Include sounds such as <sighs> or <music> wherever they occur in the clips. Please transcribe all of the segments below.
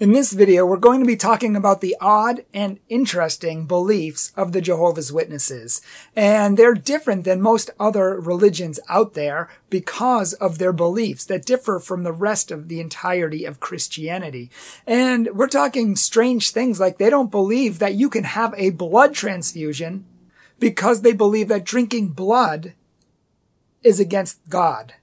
In this video, we're going to be talking about the odd and interesting beliefs of the Jehovah's Witnesses. And they're different than most other religions out there because of their beliefs that differ from the rest of the entirety of Christianity. And we're talking strange things like they don't believe that you can have a blood transfusion because they believe that drinking blood is against God.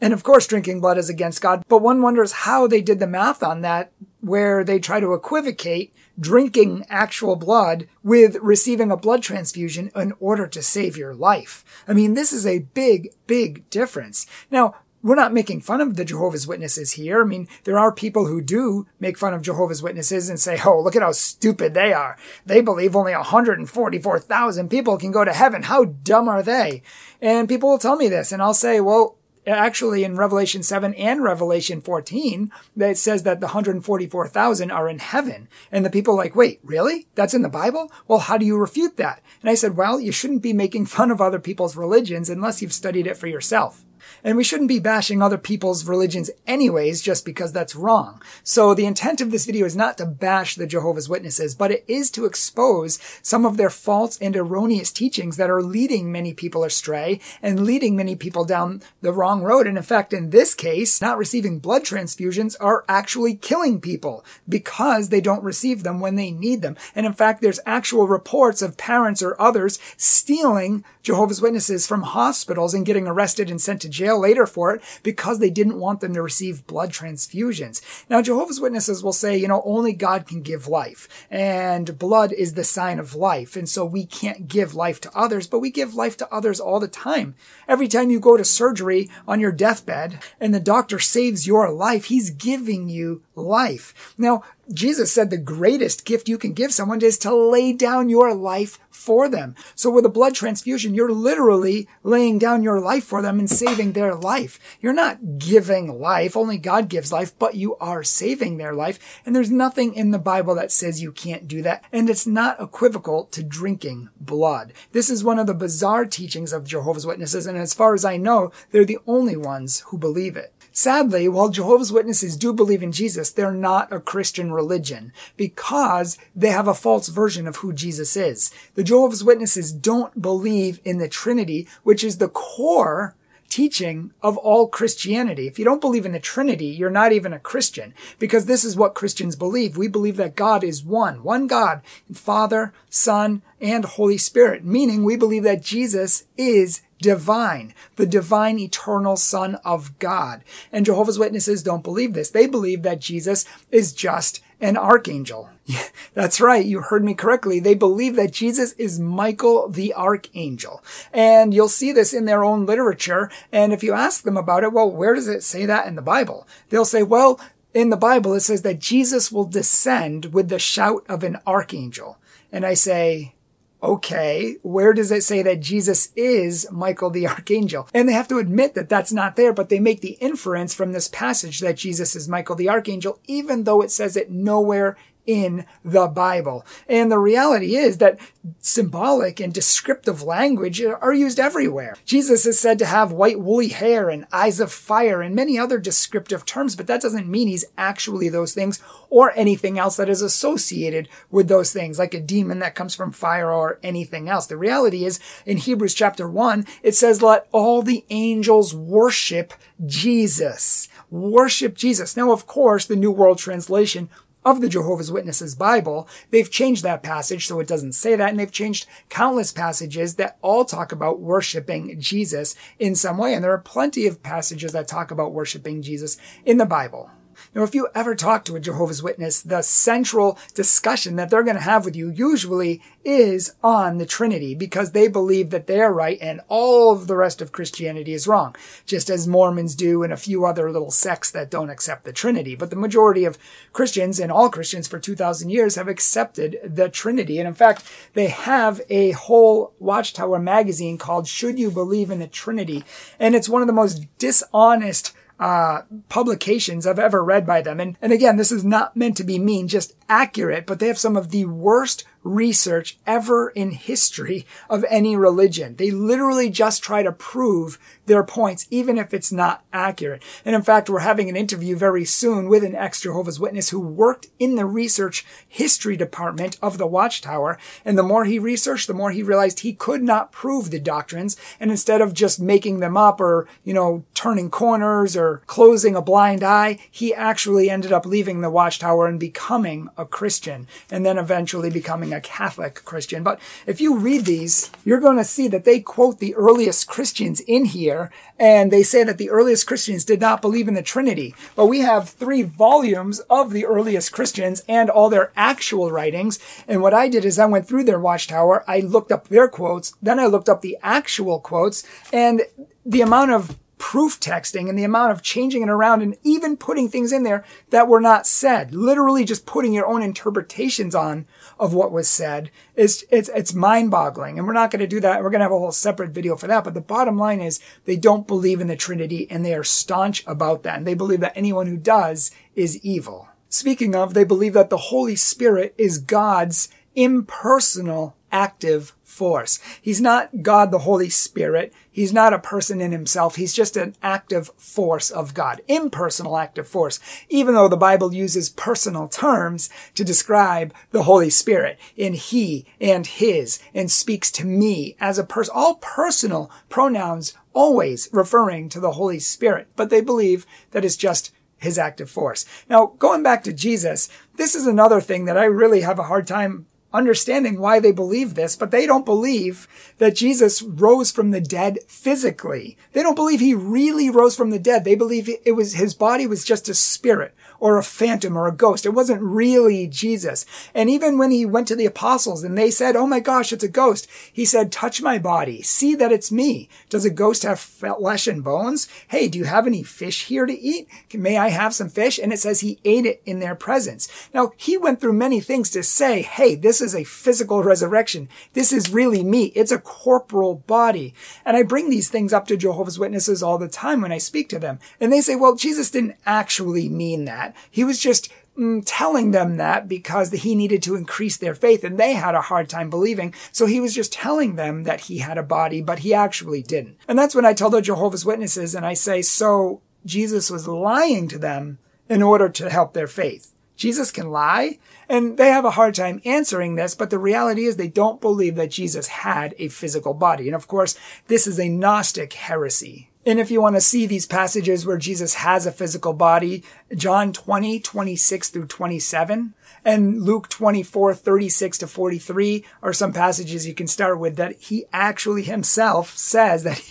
And of course, drinking blood is against God, but one wonders how they did the math on that, where they try to equivocate drinking actual blood with receiving a blood transfusion in order to save your life. I mean, this is a big, big difference. Now, we're not making fun of the Jehovah's Witnesses here. I mean, there are people who do make fun of Jehovah's Witnesses and say, oh, look at how stupid they are. They believe only 144,000 people can go to heaven. How dumb are they? And people will tell me this, and I'll say, well, actually in Revelation 7 and Revelation 14, that it says that the 144,000 are in heaven. And the people like, wait, really? That's in the Bible? Well, how do you refute that? And I said, well, you shouldn't be making fun of other people's religions unless you've studied it for yourself. And we shouldn't be bashing other people's religions anyways, just because that's wrong. So the intent of this video is not to bash the Jehovah's Witnesses, but it is to expose some of their false and erroneous teachings that are leading many people astray and leading many people down the wrong road. And in fact, in this case, not receiving blood transfusions are actually killing people because they don't receive them when they need them. And in fact, there's actual reports of parents or others stealing Jehovah's Witnesses from hospitals and getting arrested and sent to jail later for it because they didn't want them to receive blood transfusions. Now, Jehovah's Witnesses will say, you know, only God can give life and blood is the sign of life. And so we can't give life to others, but we give life to others all the time. Every time you go to surgery on your deathbed and the doctor saves your life, he's giving you life. Now, Jesus said the greatest gift you can give someone is to lay down your life for them. So with a blood transfusion, you're literally laying down your life for them and saving their life. You're not giving life. Only God gives life, but you are saving their life. And there's nothing in the Bible that says you can't do that. And it's not equivocal to drinking blood. This is one of the bizarre teachings of Jehovah's Witnesses. And as far as I know, they're the only ones who believe it. Sadly, while Jehovah's Witnesses do believe in Jesus, they're not a Christian religion because they have a false version of who Jesus is. The Jehovah's Witnesses don't believe in the Trinity, which is the core teaching of all Christianity. If you don't believe in the Trinity, you're not even a Christian because this is what Christians believe. We believe that God is one, one God, Father, Son, and Holy Spirit, meaning we believe that Jesus is divine, the divine eternal son of God. And Jehovah's Witnesses don't believe this. They believe that Jesus is just an archangel. <laughs> That's right. You heard me correctly. They believe that Jesus is Michael the archangel. And you'll see this in their own literature. And if you ask them about it, well, where does it say that in the Bible? They'll say, well, in the Bible, it says that Jesus will descend with the shout of an archangel. And I say, okay, where does it say that Jesus is Michael the Archangel? And they have to admit that that's not there, but they make the inference from this passage that Jesus is Michael the Archangel, even though it says it nowhere in the Bible. And the reality is that symbolic and descriptive language are used everywhere. Jesus is said to have white woolly hair and eyes of fire and many other descriptive terms, but that doesn't mean he's actually those things or anything else that is associated with those things, like a demon that comes from fire or anything else. The reality is in Hebrews chapter one, it says, let all the angels worship Jesus. Worship Jesus. Now, of course, the New World Translation of the Jehovah's Witnesses Bible, they've changed that passage so it doesn't say that, and they've changed countless passages that all talk about worshiping Jesus in some way. And there are plenty of passages that talk about worshiping Jesus in the Bible. Now, if you ever talk to a Jehovah's Witness, the central discussion that they're going to have with you usually is on the Trinity because they believe that they're right and all of the rest of Christianity is wrong, just as Mormons do and a few other little sects that don't accept the Trinity. But the majority of Christians and all Christians for 2,000 years have accepted the Trinity. And in fact, they have a whole Watchtower magazine called Should You Believe in the Trinity? And it's one of the most dishonest uh, publications I've ever read by them. And, and again, this is not meant to be mean, just accurate, but they have some of the worst research ever in history of any religion. They literally just try to prove their points, even if it's not accurate. And in fact, we're having an interview very soon with an ex-Jehovah's Witness who worked in the research history department of the Watchtower. And the more he researched, the more he realized he could not prove the doctrines. And instead of just making them up or, you know, turning corners or closing a blind eye, he actually ended up leaving the Watchtower and becoming a Christian and then eventually becoming a Catholic Christian. But if you read these, you're going to see that they quote the earliest Christians in here and they say that the earliest Christians did not believe in the Trinity. But we have three volumes of the earliest Christians and all their actual writings. And what I did is I went through their watchtower. I looked up their quotes. Then I looked up the actual quotes and the amount of proof texting and the amount of changing it around and even putting things in there that were not said. Literally just putting your own interpretations on of what was said it's it's mind-boggling. And we're not going to do that. We're going to have a whole separate video for that. But the bottom line is they don't believe in the Trinity and they are staunch about that. And they believe that anyone who does is evil. Speaking of, they believe that the Holy Spirit is God's impersonal active force. He's not God the Holy Spirit. He's not a person in himself. He's just an active force of God. Impersonal active force. Even though the Bible uses personal terms to describe the Holy Spirit in he and his and speaks to me as a person. All personal pronouns always referring to the Holy Spirit. But they believe that it's just his active force. Now, going back to Jesus, this is another thing that I really have a hard time understanding why they believe this, but they don't believe that Jesus rose from the dead physically. They don't believe he really rose from the dead. They believe it was, his body was just a spirit or a phantom or a ghost. It wasn't really Jesus. And even when he went to the apostles and they said, Oh my gosh, it's a ghost. He said, touch my body. See that it's me. Does a ghost have flesh and bones? Hey, do you have any fish here to eat? May I have some fish? And it says he ate it in their presence. Now, he went through many things to say, Hey, this is a physical resurrection. This is really me. It's a corporal body. And I bring these things up to Jehovah's Witnesses all the time when I speak to them. And they say, well, Jesus didn't actually mean that. He was just mm, telling them that because he needed to increase their faith and they had a hard time believing. So he was just telling them that he had a body, but he actually didn't. And that's when I tell the Jehovah's Witnesses and I say, so Jesus was lying to them in order to help their faith. Jesus can lie? And they have a hard time answering this, but the reality is they don't believe that Jesus had a physical body. And of course, this is a Gnostic heresy. And if you want to see these passages where Jesus has a physical body, John 20, 26 through 27, and Luke 24, 36 to 43 are some passages you can start with that he actually himself says that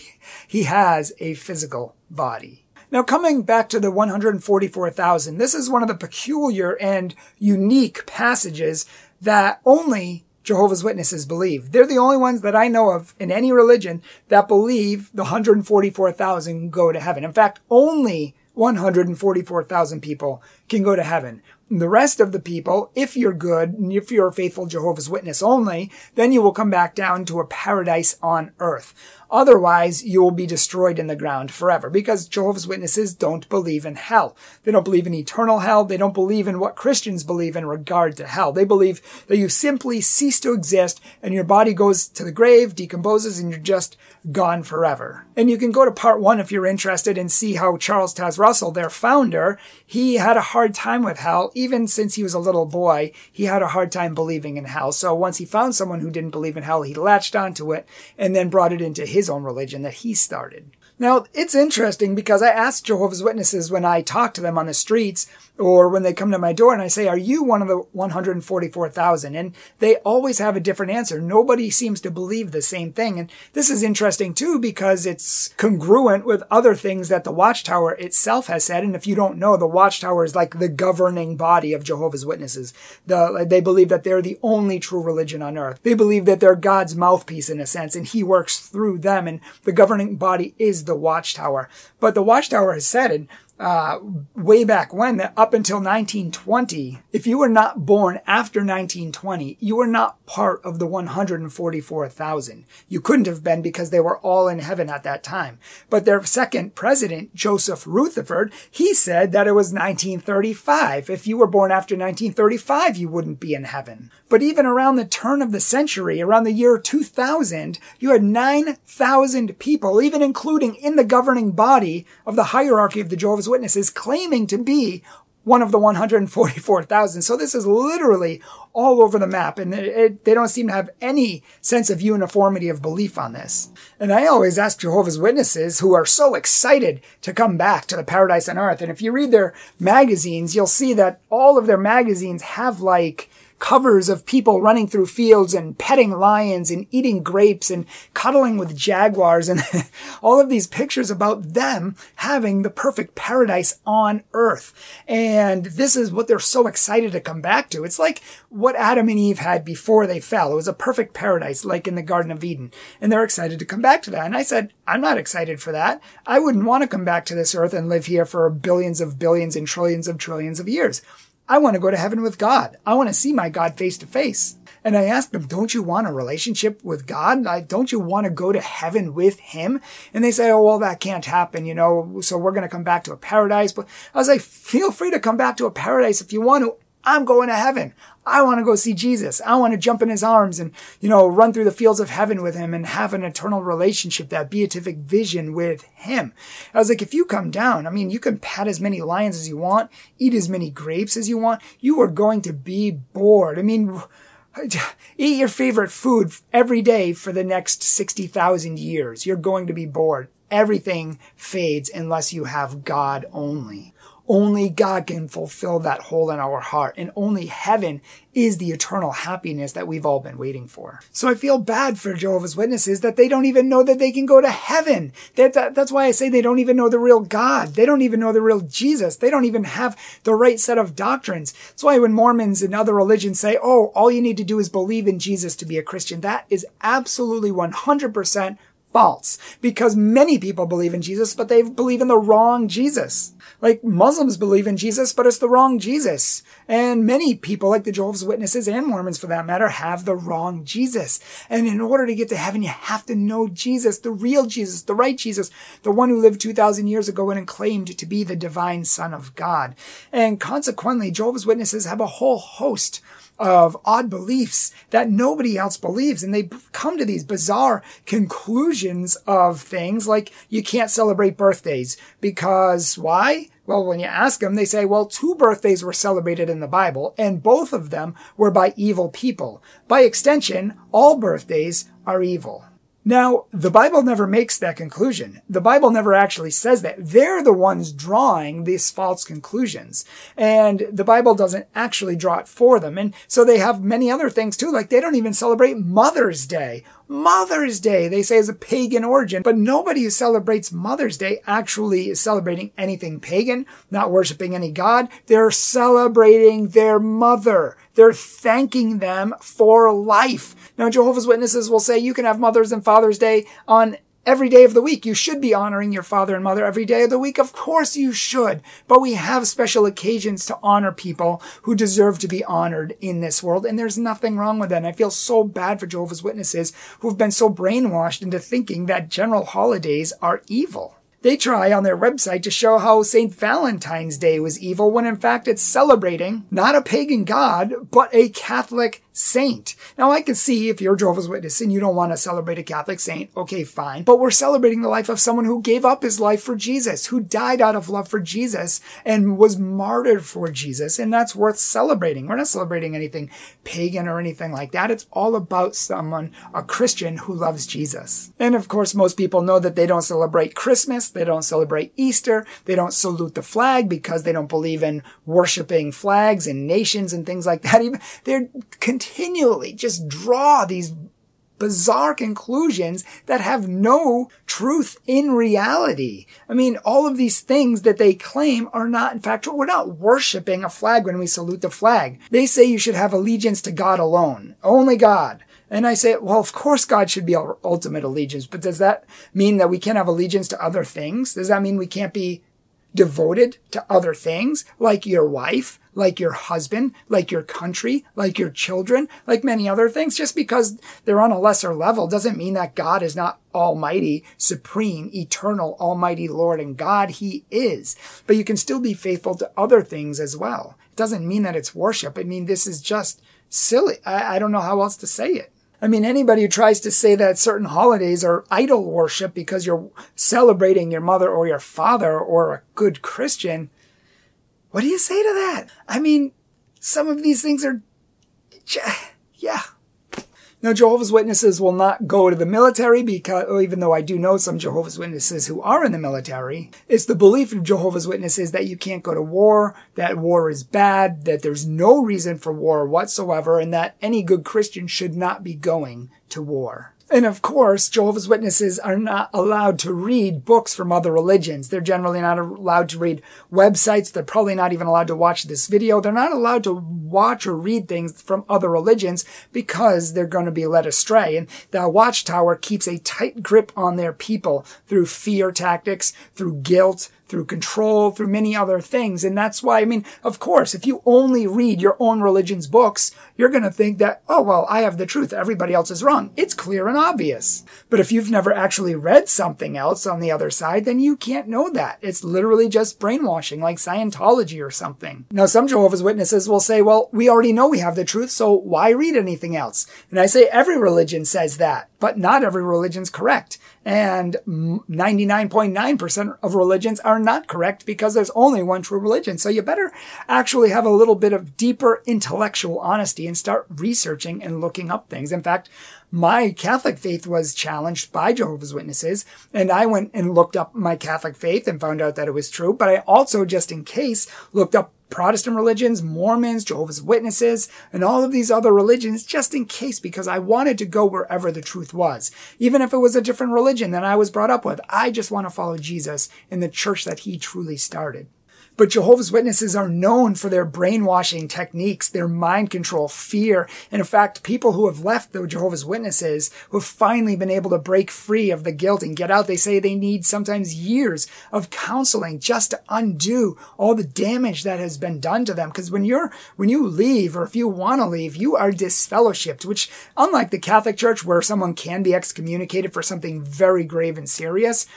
he has a physical body. Now, coming back to the 144,000, this is one of the peculiar and unique passages that only Jehovah's Witnesses believe. They're the only ones that I know of in any religion that believe the 144,000 go to heaven. In fact, only 144,000 people can go to heaven. The rest of the people, if you're good, if you're a faithful Jehovah's Witness only, then you will come back down to a paradise on earth. Otherwise, you will be destroyed in the ground forever because Jehovah's Witnesses don't believe in hell. They don't believe in eternal hell. They don't believe in what Christians believe in regard to hell. They believe that you simply cease to exist and your body goes to the grave, decomposes, and you're just gone forever. And you can go to part one if you're interested and see how Charles Taze Russell, their founder, he had a hard time with hell. Even since he was a little boy, he had a hard time believing in hell. So once he found someone who didn't believe in hell, he latched onto it and then brought it into his his own religion that he started. Now, it's interesting because I ask Jehovah's Witnesses when I talk to them on the streets or when they come to my door and I say, are you one of the 144,000? And they always have a different answer. Nobody seems to believe the same thing. And this is interesting too because it's congruent with other things that the Watchtower itself has said. And if you don't know, the Watchtower is like the governing body of Jehovah's Witnesses. The, they believe that they're the only true religion on earth. They believe that they're God's mouthpiece in a sense and he works through them and the governing body is the the Watchtower. But the Watchtower has said, and uh, way back when, that up until 1920, if you were not born after 1920, you were not part of the 144,000. You couldn't have been because they were all in heaven at that time. But their second president, Joseph Rutherford, he said that it was 1935. If you were born after 1935, you wouldn't be in heaven. But even around the turn of the century, around the year 2000, you had 9,000 people, even including in the governing body of the hierarchy of the Jehovah's Witnesses, claiming to be one of the 144,000. So this is literally all over the map and it, it, they don't seem to have any sense of uniformity of belief on this. And I always ask Jehovah's Witnesses who are so excited to come back to the paradise on earth. And if you read their magazines, you'll see that all of their magazines have like covers of people running through fields and petting lions and eating grapes and cuddling with jaguars and <laughs> all of these pictures about them having the perfect paradise on earth. And this is what they're so excited to come back to. It's like what Adam and Eve had before they fell. It was a perfect paradise, like in the Garden of Eden. And they're excited to come back to that. And I said, I'm not excited for that. I wouldn't want to come back to this earth and live here for billions of billions and trillions of trillions of years. I want to go to heaven with God. I want to see my God face to face. And I asked them, don't you want a relationship with God? don't you want to go to heaven with him? And they say, oh, well, that can't happen, you know, so we're going to come back to a paradise. But I was like, feel free to come back to a paradise if you want to. I'm going to heaven. I want to go see Jesus. I want to jump in his arms and, you know, run through the fields of heaven with him and have an eternal relationship, that beatific vision with him. I was like, if you come down, I mean, you can pat as many lions as you want, eat as many grapes as you want. You are going to be bored. I mean, <sighs> eat your favorite food every day for the next 60,000 years. You're going to be bored. Everything fades unless you have God only. Only God can fulfill that hole in our heart, and only heaven is the eternal happiness that we've all been waiting for. So I feel bad for Jehovah's Witnesses that they don't even know that they can go to heaven. That, that, that's why I say they don't even know the real God. They don't even know the real Jesus. They don't even have the right set of doctrines. That's why when Mormons and other religions say, oh, all you need to do is believe in Jesus to be a Christian, that is absolutely 100% false because many people believe in Jesus, but they believe in the wrong Jesus. Like Muslims believe in Jesus, but it's the wrong Jesus. And many people, like the Jehovah's Witnesses and Mormons for that matter, have the wrong Jesus. And in order to get to heaven, you have to know Jesus, the real Jesus, the right Jesus, the one who lived 2,000 years ago and claimed to be the divine son of God. And consequently, Jehovah's Witnesses have a whole host of odd beliefs that nobody else believes. And they come to these bizarre conclusions of things like you can't celebrate birthdays because why? Well, when you ask them, they say, well, two birthdays were celebrated in the Bible and both of them were by evil people. By extension, all birthdays are evil. Now, the Bible never makes that conclusion. The Bible never actually says that. They're the ones drawing these false conclusions. And the Bible doesn't actually draw it for them. And so they have many other things too, like they don't even celebrate Mother's Day Mother's Day, they say is a pagan origin, but nobody who celebrates Mother's Day actually is celebrating anything pagan, not worshiping any God. They're celebrating their mother. They're thanking them for life. Now, Jehovah's Witnesses will say you can have Mother's and Father's Day on every day of the week. You should be honoring your father and mother every day of the week. Of course you should. But we have special occasions to honor people who deserve to be honored in this world. And there's nothing wrong with that. And I feel so bad for Jehovah's Witnesses who've been so brainwashed into thinking that general holidays are evil. They try on their website to show how St. Valentine's Day was evil when in fact it's celebrating not a pagan god, but a Catholic saint. Now I can see if you're Jehovah's Witness and you don't want to celebrate a Catholic saint, okay, fine. But we're celebrating the life of someone who gave up his life for Jesus, who died out of love for Jesus and was martyred for Jesus. And that's worth celebrating. We're not celebrating anything pagan or anything like that. It's all about someone, a Christian who loves Jesus. And of course, most people know that they don't celebrate Christmas. They don't celebrate Easter. They don't salute the flag because they don't believe in worshiping flags and nations and things like that. Even they're continually just draw these bizarre conclusions that have no truth in reality. I mean, all of these things that they claim are not, in fact, we're not worshiping a flag when we salute the flag. They say you should have allegiance to God alone, only God. And I say, well, of course God should be our ultimate allegiance, but does that mean that we can't have allegiance to other things? Does that mean we can't be devoted to other things like your wife, like your husband, like your country, like your children, like many other things. Just because they're on a lesser level doesn't mean that God is not almighty, supreme, eternal, almighty Lord and God. He is. But you can still be faithful to other things as well. It doesn't mean that it's worship. I mean, this is just silly. I, I don't know how else to say it. I mean, anybody who tries to say that certain holidays are idol worship because you're celebrating your mother or your father or a good Christian, what do you say to that? I mean, some of these things are, yeah. Now, Jehovah's Witnesses will not go to the military because, oh, even though I do know some Jehovah's Witnesses who are in the military, it's the belief of Jehovah's Witnesses that you can't go to war, that war is bad, that there's no reason for war whatsoever, and that any good Christian should not be going to war. And of course, Jehovah's Witnesses are not allowed to read books from other religions. They're generally not allowed to read websites. They're probably not even allowed to watch this video. They're not allowed to watch or read things from other religions because they're going to be led astray. And the Watchtower keeps a tight grip on their people through fear tactics, through guilt, through control, through many other things. And that's why, I mean, of course, if you only read your own religion's books, you're going to think that, oh, well, I have the truth. Everybody else is wrong. It's clear and obvious. But if you've never actually read something else on the other side, then you can't know that. It's literally just brainwashing, like Scientology or something. Now, some Jehovah's Witnesses will say, well, we already know we have the truth, so why read anything else? And I say every religion says that, but not every religion's correct. And 99.9% of religions are not correct because there's only one true religion. So you better actually have a little bit of deeper intellectual honesty and start researching and looking up things. In fact, my Catholic faith was challenged by Jehovah's Witnesses, and I went and looked up my Catholic faith and found out that it was true. But I also, just in case, looked up Protestant religions, Mormons, Jehovah's Witnesses, and all of these other religions just in case because I wanted to go wherever the truth was. Even if it was a different religion than I was brought up with, I just want to follow Jesus in the church that he truly started. But Jehovah's Witnesses are known for their brainwashing techniques, their mind control, fear. And in fact, people who have left the Jehovah's Witnesses, who have finally been able to break free of the guilt and get out, they say they need sometimes years of counseling just to undo all the damage that has been done to them. Because when you're, when you leave or if you want to leave, you are disfellowshipped, which unlike the Catholic Church where someone can be excommunicated for something very grave and serious,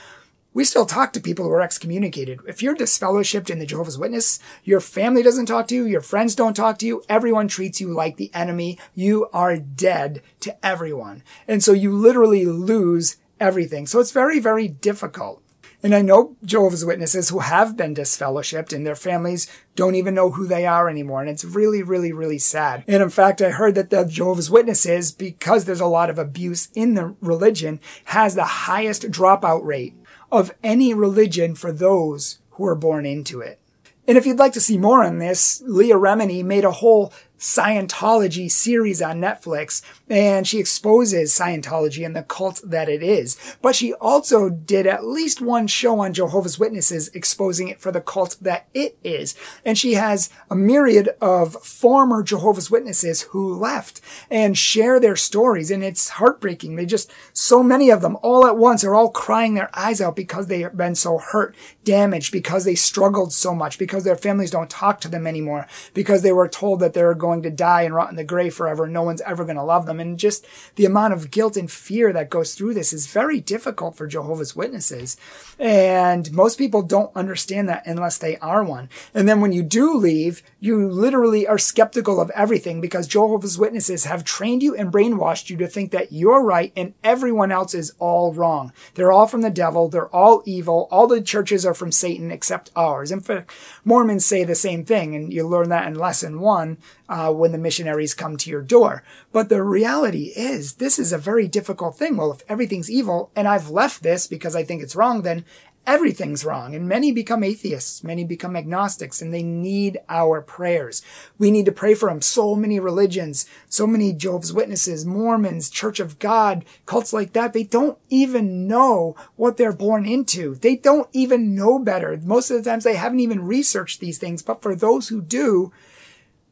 we still talk to people who are excommunicated. If you're disfellowshipped in the Jehovah's Witness, your family doesn't talk to you, your friends don't talk to you, everyone treats you like the enemy. You are dead to everyone. And so you literally lose everything. So it's very, very difficult. And I know Jehovah's Witnesses who have been disfellowshipped and their families don't even know who they are anymore. And it's really, really, really sad. And in fact, I heard that the Jehovah's Witnesses, because there's a lot of abuse in the religion, has the highest dropout rate of any religion for those who are born into it. And if you'd like to see more on this, Leah Remini made a whole Scientology series on Netflix, and she exposes Scientology and the cult that it is. But she also did at least one show on Jehovah's Witnesses exposing it for the cult that it is. And she has a myriad of former Jehovah's Witnesses who left and share their stories, and it's heartbreaking. They just, so many of them all at once are all crying their eyes out because they have been so hurt, damaged, because they struggled so much, because their families don't talk to them anymore, because they were told that they're going to die and rot in the grave forever. No one's ever going to love them. And just the amount of guilt and fear that goes through this is very difficult for Jehovah's Witnesses. And most people don't understand that unless they are one. And then when you do leave, you literally are skeptical of everything because Jehovah's Witnesses have trained you and brainwashed you to think that you're right and everyone else is all wrong. They're all from the devil. They're all evil. All the churches are from Satan except ours. In fact, Mormons say the same thing. And you learn that in lesson one uh, when the missionaries come to your door. But the reality is, this is a very difficult thing. Well, if everything's evil and I've left this because I think it's wrong, then everything's wrong. And many become atheists, many become agnostics, and they need our prayers. We need to pray for them. So many religions, so many Jehovah's Witnesses, Mormons, Church of God, cults like that, they don't even know what they're born into. They don't even know better. Most of the times they haven't even researched these things, but for those who do,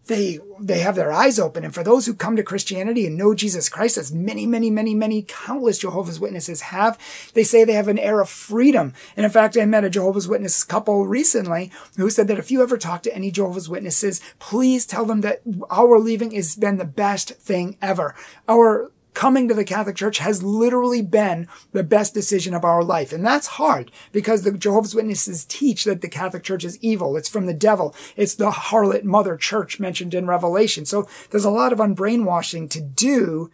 they they have their eyes open. And for those who come to Christianity and know Jesus Christ, as many, many, many, many countless Jehovah's Witnesses have, they say they have an air of freedom. And in fact, I met a Jehovah's Witness couple recently who said that if you ever talk to any Jehovah's Witnesses, please tell them that our leaving has been the best thing ever. Our coming to the Catholic Church has literally been the best decision of our life. And that's hard because the Jehovah's Witnesses teach that the Catholic Church is evil. It's from the devil. It's the harlot mother church mentioned in Revelation. So there's a lot of unbrainwashing to do.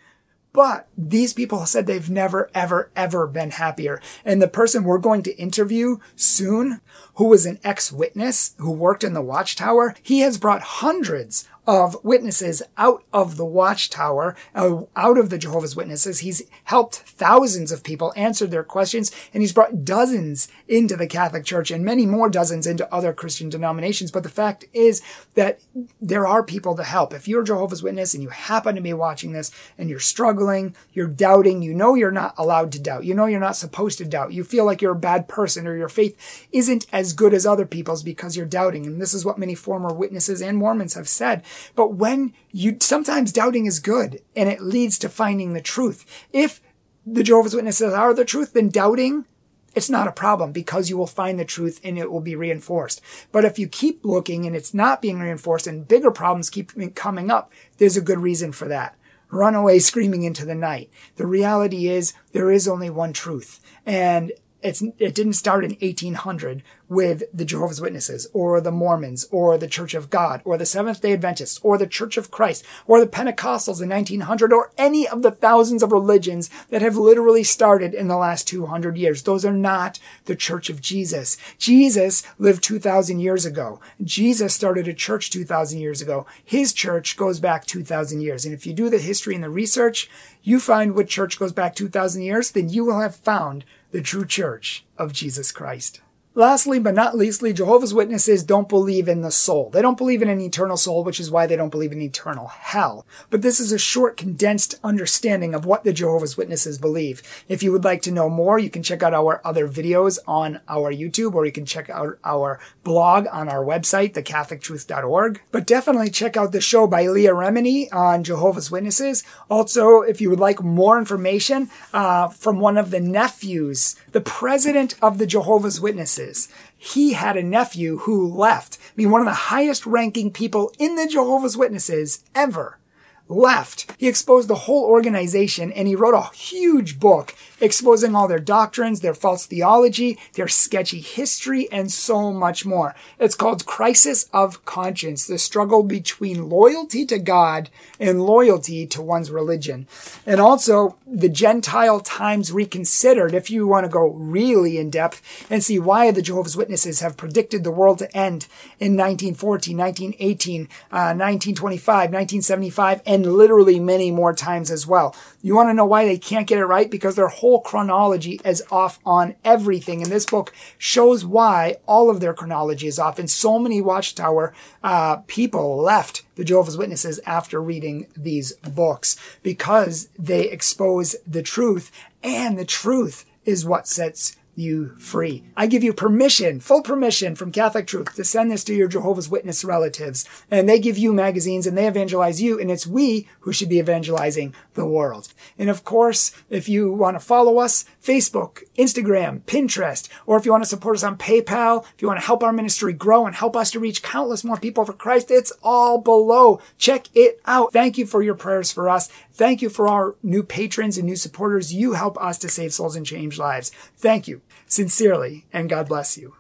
But these people said they've never, ever, ever been happier. And the person we're going to interview soon, who was an ex-witness who worked in the watchtower, he has brought hundreds of witnesses out of the watchtower, uh, out of the Jehovah's Witnesses. He's helped thousands of people, answered their questions, and he's brought dozens into the Catholic Church and many more dozens into other Christian denominations. But the fact is that there are people to help. If you're a Jehovah's Witness and you happen to be watching this and you're struggling, you're doubting, you know you're not allowed to doubt, you know you're not supposed to doubt, you feel like you're a bad person or your faith isn't as good as other people's because you're doubting. And this is what many former witnesses and Mormons have said. But when you, sometimes doubting is good and it leads to finding the truth. If the Jehovah's Witnesses are the truth, then doubting, it's not a problem because you will find the truth and it will be reinforced. But if you keep looking and it's not being reinforced and bigger problems keep coming up, there's a good reason for that. Run away screaming into the night. The reality is there is only one truth. And it's, it didn't start in 1800 with the Jehovah's Witnesses or the Mormons or the Church of God or the Seventh day Adventists or the Church of Christ or the Pentecostals in 1900 or any of the thousands of religions that have literally started in the last 200 years. Those are not the Church of Jesus. Jesus lived 2000 years ago. Jesus started a church 2000 years ago. His church goes back 2000 years. And if you do the history and the research, you find what church goes back 2000 years, then you will have found the true church of Jesus Christ. Lastly, but not leastly, Jehovah's Witnesses don't believe in the soul. They don't believe in an eternal soul, which is why they don't believe in eternal hell. But this is a short, condensed understanding of what the Jehovah's Witnesses believe. If you would like to know more, you can check out our other videos on our YouTube, or you can check out our blog on our website, thecatholictruth.org. But definitely check out the show by Leah Remini on Jehovah's Witnesses. Also, if you would like more information uh, from one of the nephews, the president of the Jehovah's Witnesses, he had a nephew who left. I mean, one of the highest ranking people in the Jehovah's Witnesses ever left. He exposed the whole organization and he wrote a huge book exposing all their doctrines, their false theology, their sketchy history, and so much more. It's called Crisis of Conscience, the struggle between loyalty to God and loyalty to one's religion. And also the Gentile Times Reconsidered, if you want to go really in depth and see why the Jehovah's Witnesses have predicted the world to end in 1914, 1918, uh, 1925, 1975, and literally many more times as well. You want to know why they can't get it right? Because their whole chronology is off on everything. And this book shows why all of their chronology is off. And so many Watchtower uh, people left the Jehovah's Witnesses after reading these books because they expose the truth. And the truth is what sets you free. I give you permission, full permission from Catholic Truth to send this to your Jehovah's Witness relatives. And they give you magazines and they evangelize you. And it's we who should be evangelizing the world. And of course, if you want to follow us, Facebook, Instagram, Pinterest, or if you want to support us on PayPal, if you want to help our ministry grow and help us to reach countless more people for Christ, it's all below. Check it out. Thank you for your prayers for us. Thank you for our new patrons and new supporters. You help us to save souls and change lives. Thank you sincerely, and God bless you.